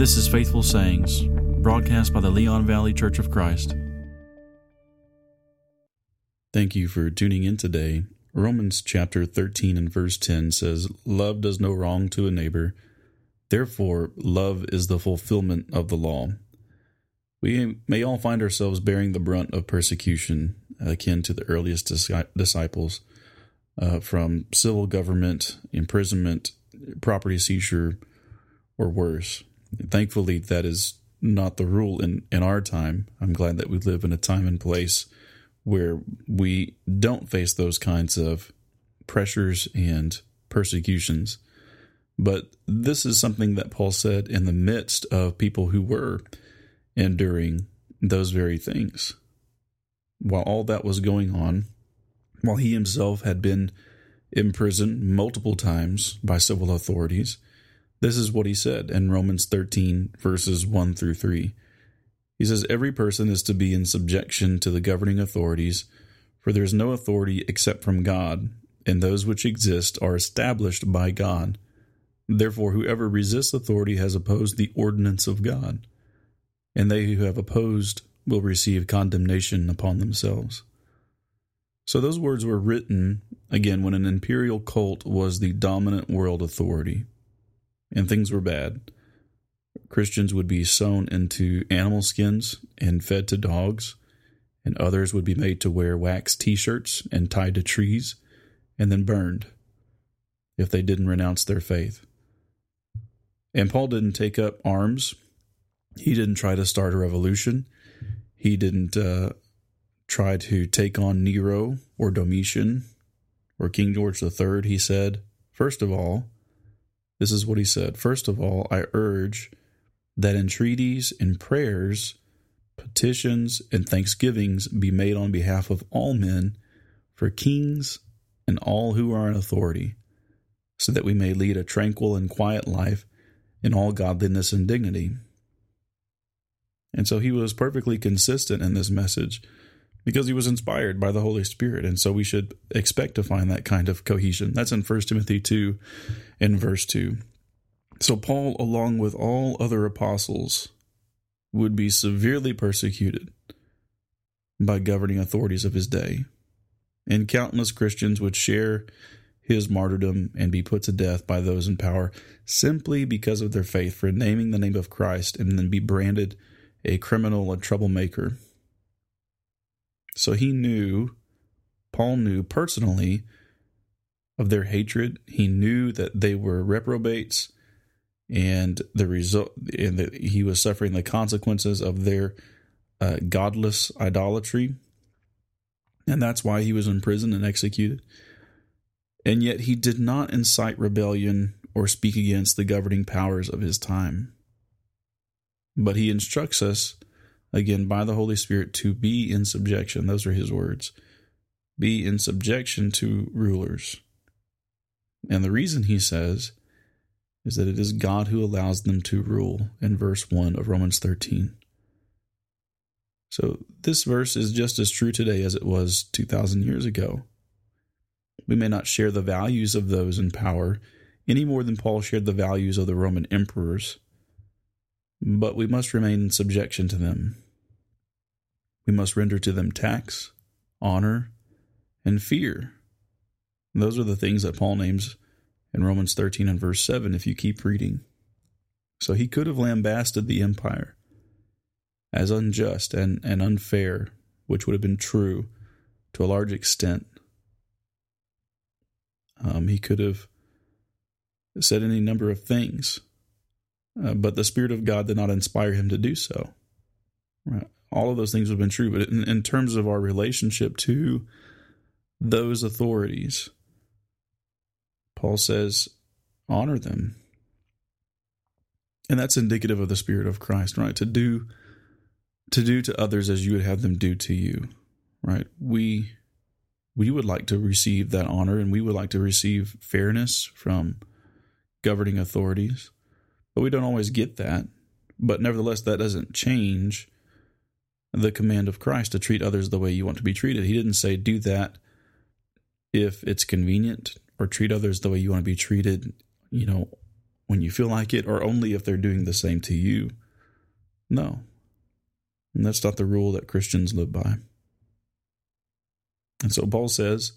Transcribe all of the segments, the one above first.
This is Faithful Sayings, broadcast by the Leon Valley Church of Christ. Thank you for tuning in today. Romans chapter 13 and verse 10 says, Love does no wrong to a neighbor. Therefore, love is the fulfillment of the law. We may all find ourselves bearing the brunt of persecution akin to the earliest disciples uh, from civil government, imprisonment, property seizure, or worse. Thankfully, that is not the rule in, in our time. I'm glad that we live in a time and place where we don't face those kinds of pressures and persecutions. But this is something that Paul said in the midst of people who were enduring those very things. While all that was going on, while he himself had been imprisoned multiple times by civil authorities, this is what he said in Romans 13, verses 1 through 3. He says, Every person is to be in subjection to the governing authorities, for there is no authority except from God, and those which exist are established by God. Therefore, whoever resists authority has opposed the ordinance of God, and they who have opposed will receive condemnation upon themselves. So, those words were written again when an imperial cult was the dominant world authority and things were bad. Christians would be sewn into animal skins and fed to dogs, and others would be made to wear wax t shirts and tied to trees and then burned if they didn't renounce their faith. And Paul didn't take up arms. He didn't try to start a revolution. He didn't uh, try to take on Nero or Domitian or King George III. He said, first of all, this is what he said. First of all, I urge that entreaties and prayers, petitions and thanksgivings be made on behalf of all men, for kings and all who are in authority, so that we may lead a tranquil and quiet life in all godliness and dignity. And so he was perfectly consistent in this message because he was inspired by the Holy Spirit. And so we should expect to find that kind of cohesion. That's in 1 Timothy 2 in verse 2. So Paul, along with all other apostles, would be severely persecuted by governing authorities of his day. And countless Christians would share his martyrdom and be put to death by those in power simply because of their faith for naming the name of Christ and then be branded a criminal, a troublemaker, so he knew, Paul knew personally of their hatred. He knew that they were reprobates and the result and that he was suffering the consequences of their uh, godless idolatry. And that's why he was imprisoned and executed. And yet he did not incite rebellion or speak against the governing powers of his time. But he instructs us again by the Holy Spirit to be in subjection. Those are his words. Be in subjection to rulers. And the reason he says is that it is God who allows them to rule in verse 1 of Romans 13. So this verse is just as true today as it was 2,000 years ago. We may not share the values of those in power any more than Paul shared the values of the Roman emperors but we must remain in subjection to them. We must render to them tax, honor, and fear. Those are the things that Paul names in Romans 13 and verse 7 if you keep reading. So he could have lambasted the empire as unjust and, and unfair, which would have been true to a large extent. Um, he could have said any number of things uh, but the Spirit of God did not inspire him to do so. Right? All of those things have been true, but in, in terms of our relationship to those authorities, Paul says, honor them. And that's indicative of the Spirit of Christ, right? To do to do to others as you would have them do to you. Right? We we would like to receive that honor and we would like to receive fairness from governing authorities. But we don't always get that. But nevertheless, that doesn't change the command of Christ to treat others the way you want to be treated. He didn't say, do that if it's convenient or treat others the way you want to be treated, you know, when you feel like it or only if they're doing the same to you. No. And that's not the rule that Christians live by. And so Paul says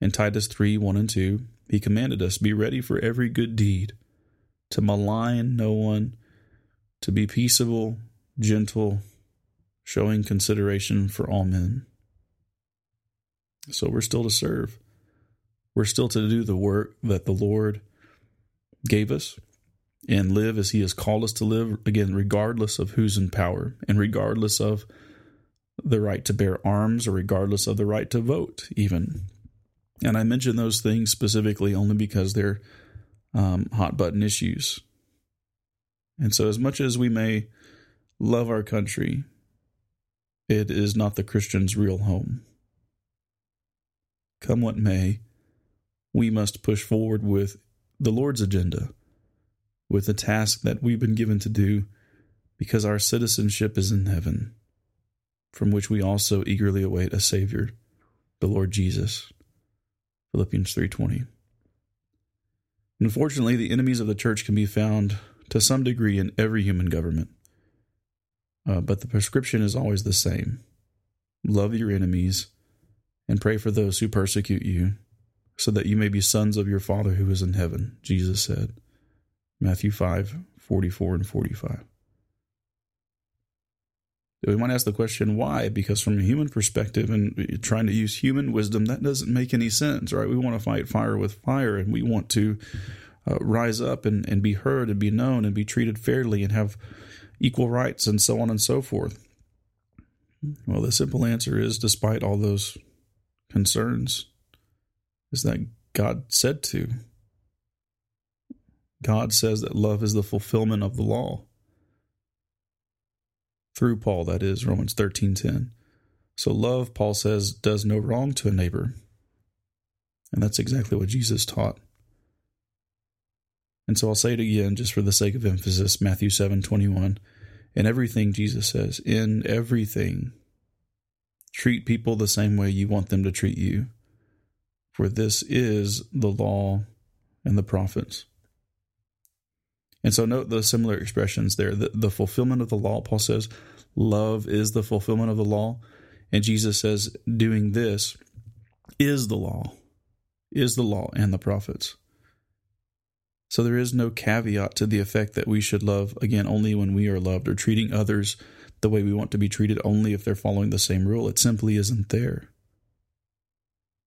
in Titus 3 1 and 2, he commanded us, Be ready for every good deed, to malign no one, to be peaceable, gentle, showing consideration for all men. So we're still to serve. We're still to do the work that the Lord gave us and live as He has called us to live, again, regardless of who's in power and regardless of the right to bear arms or regardless of the right to vote, even. And I mention those things specifically only because they're um, hot button issues. And so, as much as we may love our country, it is not the Christian's real home. Come what may, we must push forward with the Lord's agenda, with the task that we've been given to do, because our citizenship is in heaven, from which we also eagerly await a Savior, the Lord Jesus. Philippians 3:20. Unfortunately, the enemies of the church can be found to some degree in every human government. Uh, but the prescription is always the same love your enemies and pray for those who persecute you, so that you may be sons of your Father who is in heaven, Jesus said. Matthew 5 44 and 45. We might ask the question, why? Because from a human perspective and trying to use human wisdom, that doesn't make any sense, right? We want to fight fire with fire and we want to uh, rise up and, and be heard and be known and be treated fairly and have equal rights and so on and so forth. Well, the simple answer is despite all those concerns, is that God said to. God says that love is the fulfillment of the law through Paul, that is, Romans 13:10. So love, Paul says, does no wrong to a neighbor. And that's exactly what Jesus taught. And so I'll say it again just for the sake of emphasis, Matthew 7:21. In everything Jesus says, in everything treat people the same way you want them to treat you. For this is the law and the prophets. And so note the similar expressions there. The, the fulfillment of the law, Paul says, love is the fulfillment of the law. And Jesus says, doing this is the law, is the law and the prophets. So there is no caveat to the effect that we should love, again, only when we are loved or treating others the way we want to be treated only if they're following the same rule. It simply isn't there.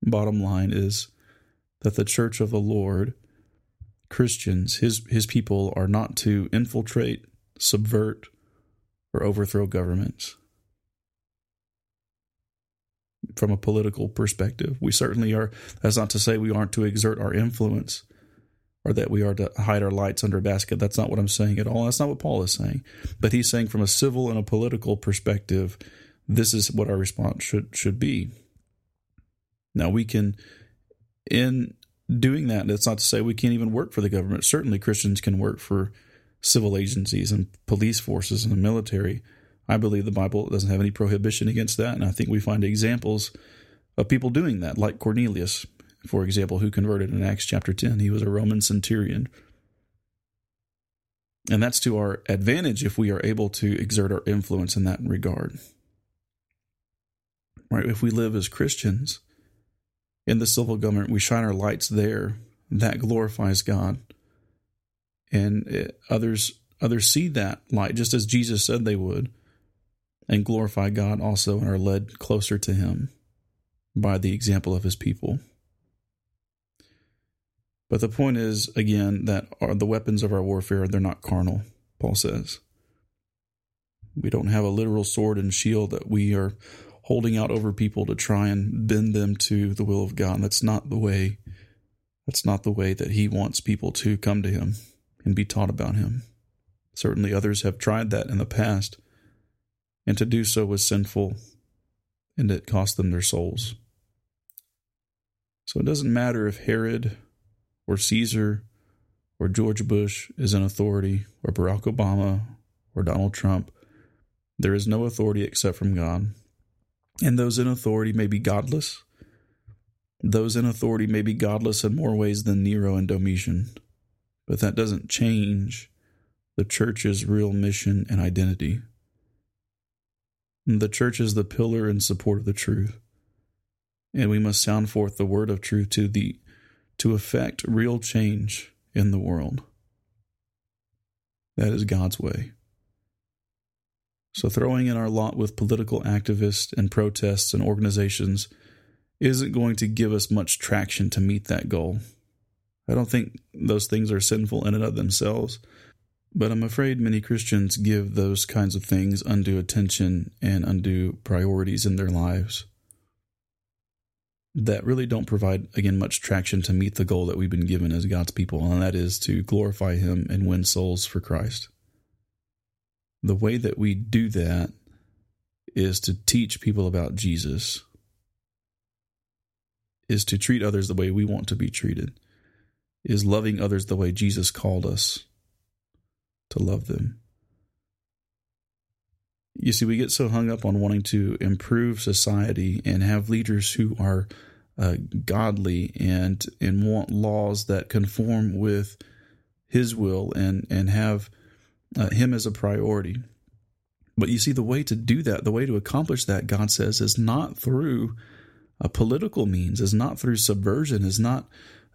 Bottom line is that the church of the Lord Christians, his his people, are not to infiltrate, subvert, or overthrow governments. From a political perspective, we certainly are. That's not to say we aren't to exert our influence or that we are to hide our lights under a basket. That's not what I'm saying at all. That's not what Paul is saying. But he's saying from a civil and a political perspective, this is what our response should should be. Now we can in doing that, that's not to say we can't even work for the government. Certainly, Christians can work for civil agencies and police forces and the military. I believe the Bible doesn't have any prohibition against that, and I think we find examples of people doing that, like Cornelius, for example, who converted in Acts chapter 10. He was a Roman centurion. And that's to our advantage if we are able to exert our influence in that regard. Right? If we live as Christians, in the civil government, we shine our lights there. That glorifies God, and it, others others see that light just as Jesus said they would, and glorify God also, and are led closer to Him by the example of His people. But the point is, again, that are the weapons of our warfare, they're not carnal, Paul says. We don't have a literal sword and shield that we are holding out over people to try and bend them to the will of God. That's not the way. That's not the way that He wants people to come to Him and be taught about Him. Certainly, others have tried that in the past, and to do so was sinful, and it cost them their souls. So it doesn't matter if Herod or Caesar or George Bush is an authority, or Barack Obama or Donald Trump. There is no authority except from God and those in authority may be godless. Those in authority may be godless in more ways than Nero and Domitian. But that doesn't change the church's real mission and identity. The church is the pillar and support of the truth. And we must sound forth the word of truth to the to effect real change in the world. That is God's way. So throwing in our lot with political activists and protests and organizations isn't going to give us much traction to meet that goal. I don't think those things are sinful in and of themselves, but I'm afraid many Christians give those kinds of things undue attention and undue priorities in their lives that really don't provide, again, much traction to meet the goal that we've been given as God's people, and that is to glorify Him and win souls for Christ. The way that we do that is to teach people about Jesus, is to treat others the way we want to be treated, is loving others the way Jesus called us to love them. You see, we get so hung up on wanting to improve society and have leaders who are uh, godly and and want laws that conform with His will and and have uh, Him as a priority. But you see, the way to do that, the way to accomplish that, God says, is not through a political means, is not through subversion, is not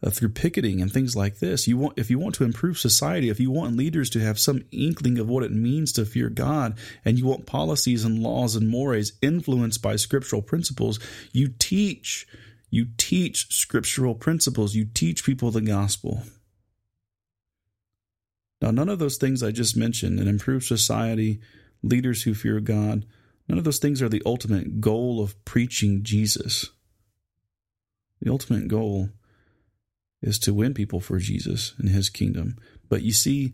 uh, through picketing and things like this. You want, if you want to improve society, if you want leaders to have some inkling of what it means to fear God, and you want policies and laws and mores influenced by scriptural principles, you teach, you teach scriptural principles. You teach people the gospel. Now, none of those things I just mentioned, an improved society, leaders who fear God, none of those things are the ultimate goal of preaching Jesus. The ultimate goal is to win people for Jesus and his kingdom. But you see,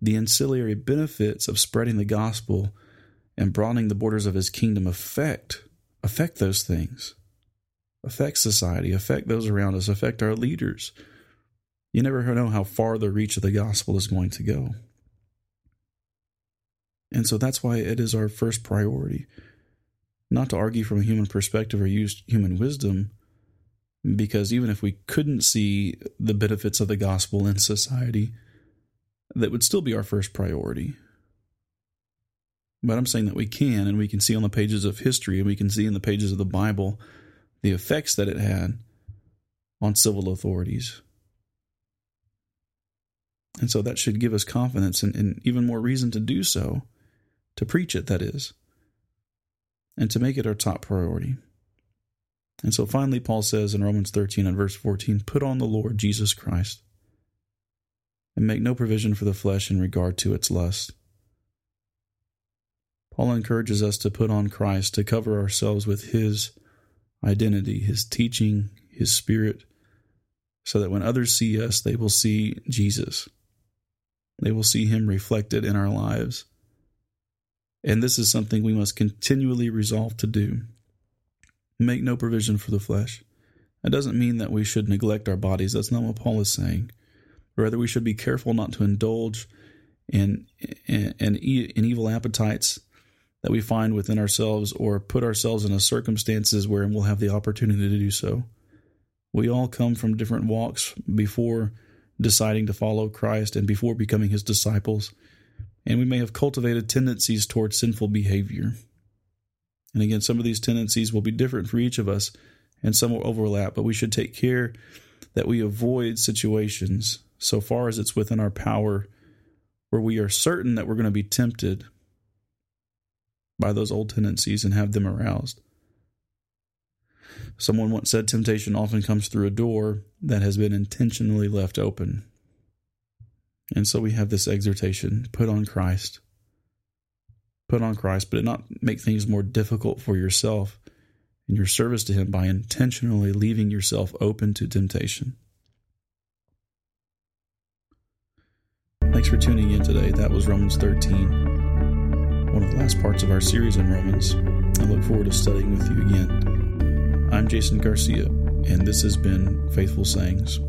the ancillary benefits of spreading the gospel and broadening the borders of his kingdom affect affect those things. Affect society, affect those around us, affect our leaders. You never know how far the reach of the gospel is going to go. And so that's why it is our first priority. Not to argue from a human perspective or use human wisdom, because even if we couldn't see the benefits of the gospel in society, that would still be our first priority. But I'm saying that we can, and we can see on the pages of history, and we can see in the pages of the Bible the effects that it had on civil authorities. And so that should give us confidence and, and even more reason to do so, to preach it, that is, and to make it our top priority. And so finally, Paul says in Romans 13 and verse 14 Put on the Lord Jesus Christ and make no provision for the flesh in regard to its lust. Paul encourages us to put on Christ, to cover ourselves with his identity, his teaching, his spirit, so that when others see us, they will see Jesus. They will see him reflected in our lives. And this is something we must continually resolve to do make no provision for the flesh. That doesn't mean that we should neglect our bodies. That's not what Paul is saying. Rather, we should be careful not to indulge in, in, in, evil appetites that we find within ourselves or put ourselves in a circumstances wherein we'll have the opportunity to do so. We all come from different walks before deciding to follow Christ and before becoming his disciples, and we may have cultivated tendencies towards sinful behavior. And again, some of these tendencies will be different for each of us and some will overlap, but we should take care that we avoid situations so far as it's within our power where we are certain that we're going to be tempted by those old tendencies and have them aroused. Someone once said temptation often comes through a door that has been intentionally left open. And so we have this exhortation put on Christ put on Christ, but not make things more difficult for yourself in your service to Him by intentionally leaving yourself open to temptation. Thanks for tuning in today. That was Romans 13, one of the last parts of our series in Romans. I look forward to studying with you again. I'm Jason Garcia, and this has been Faithful Sayings.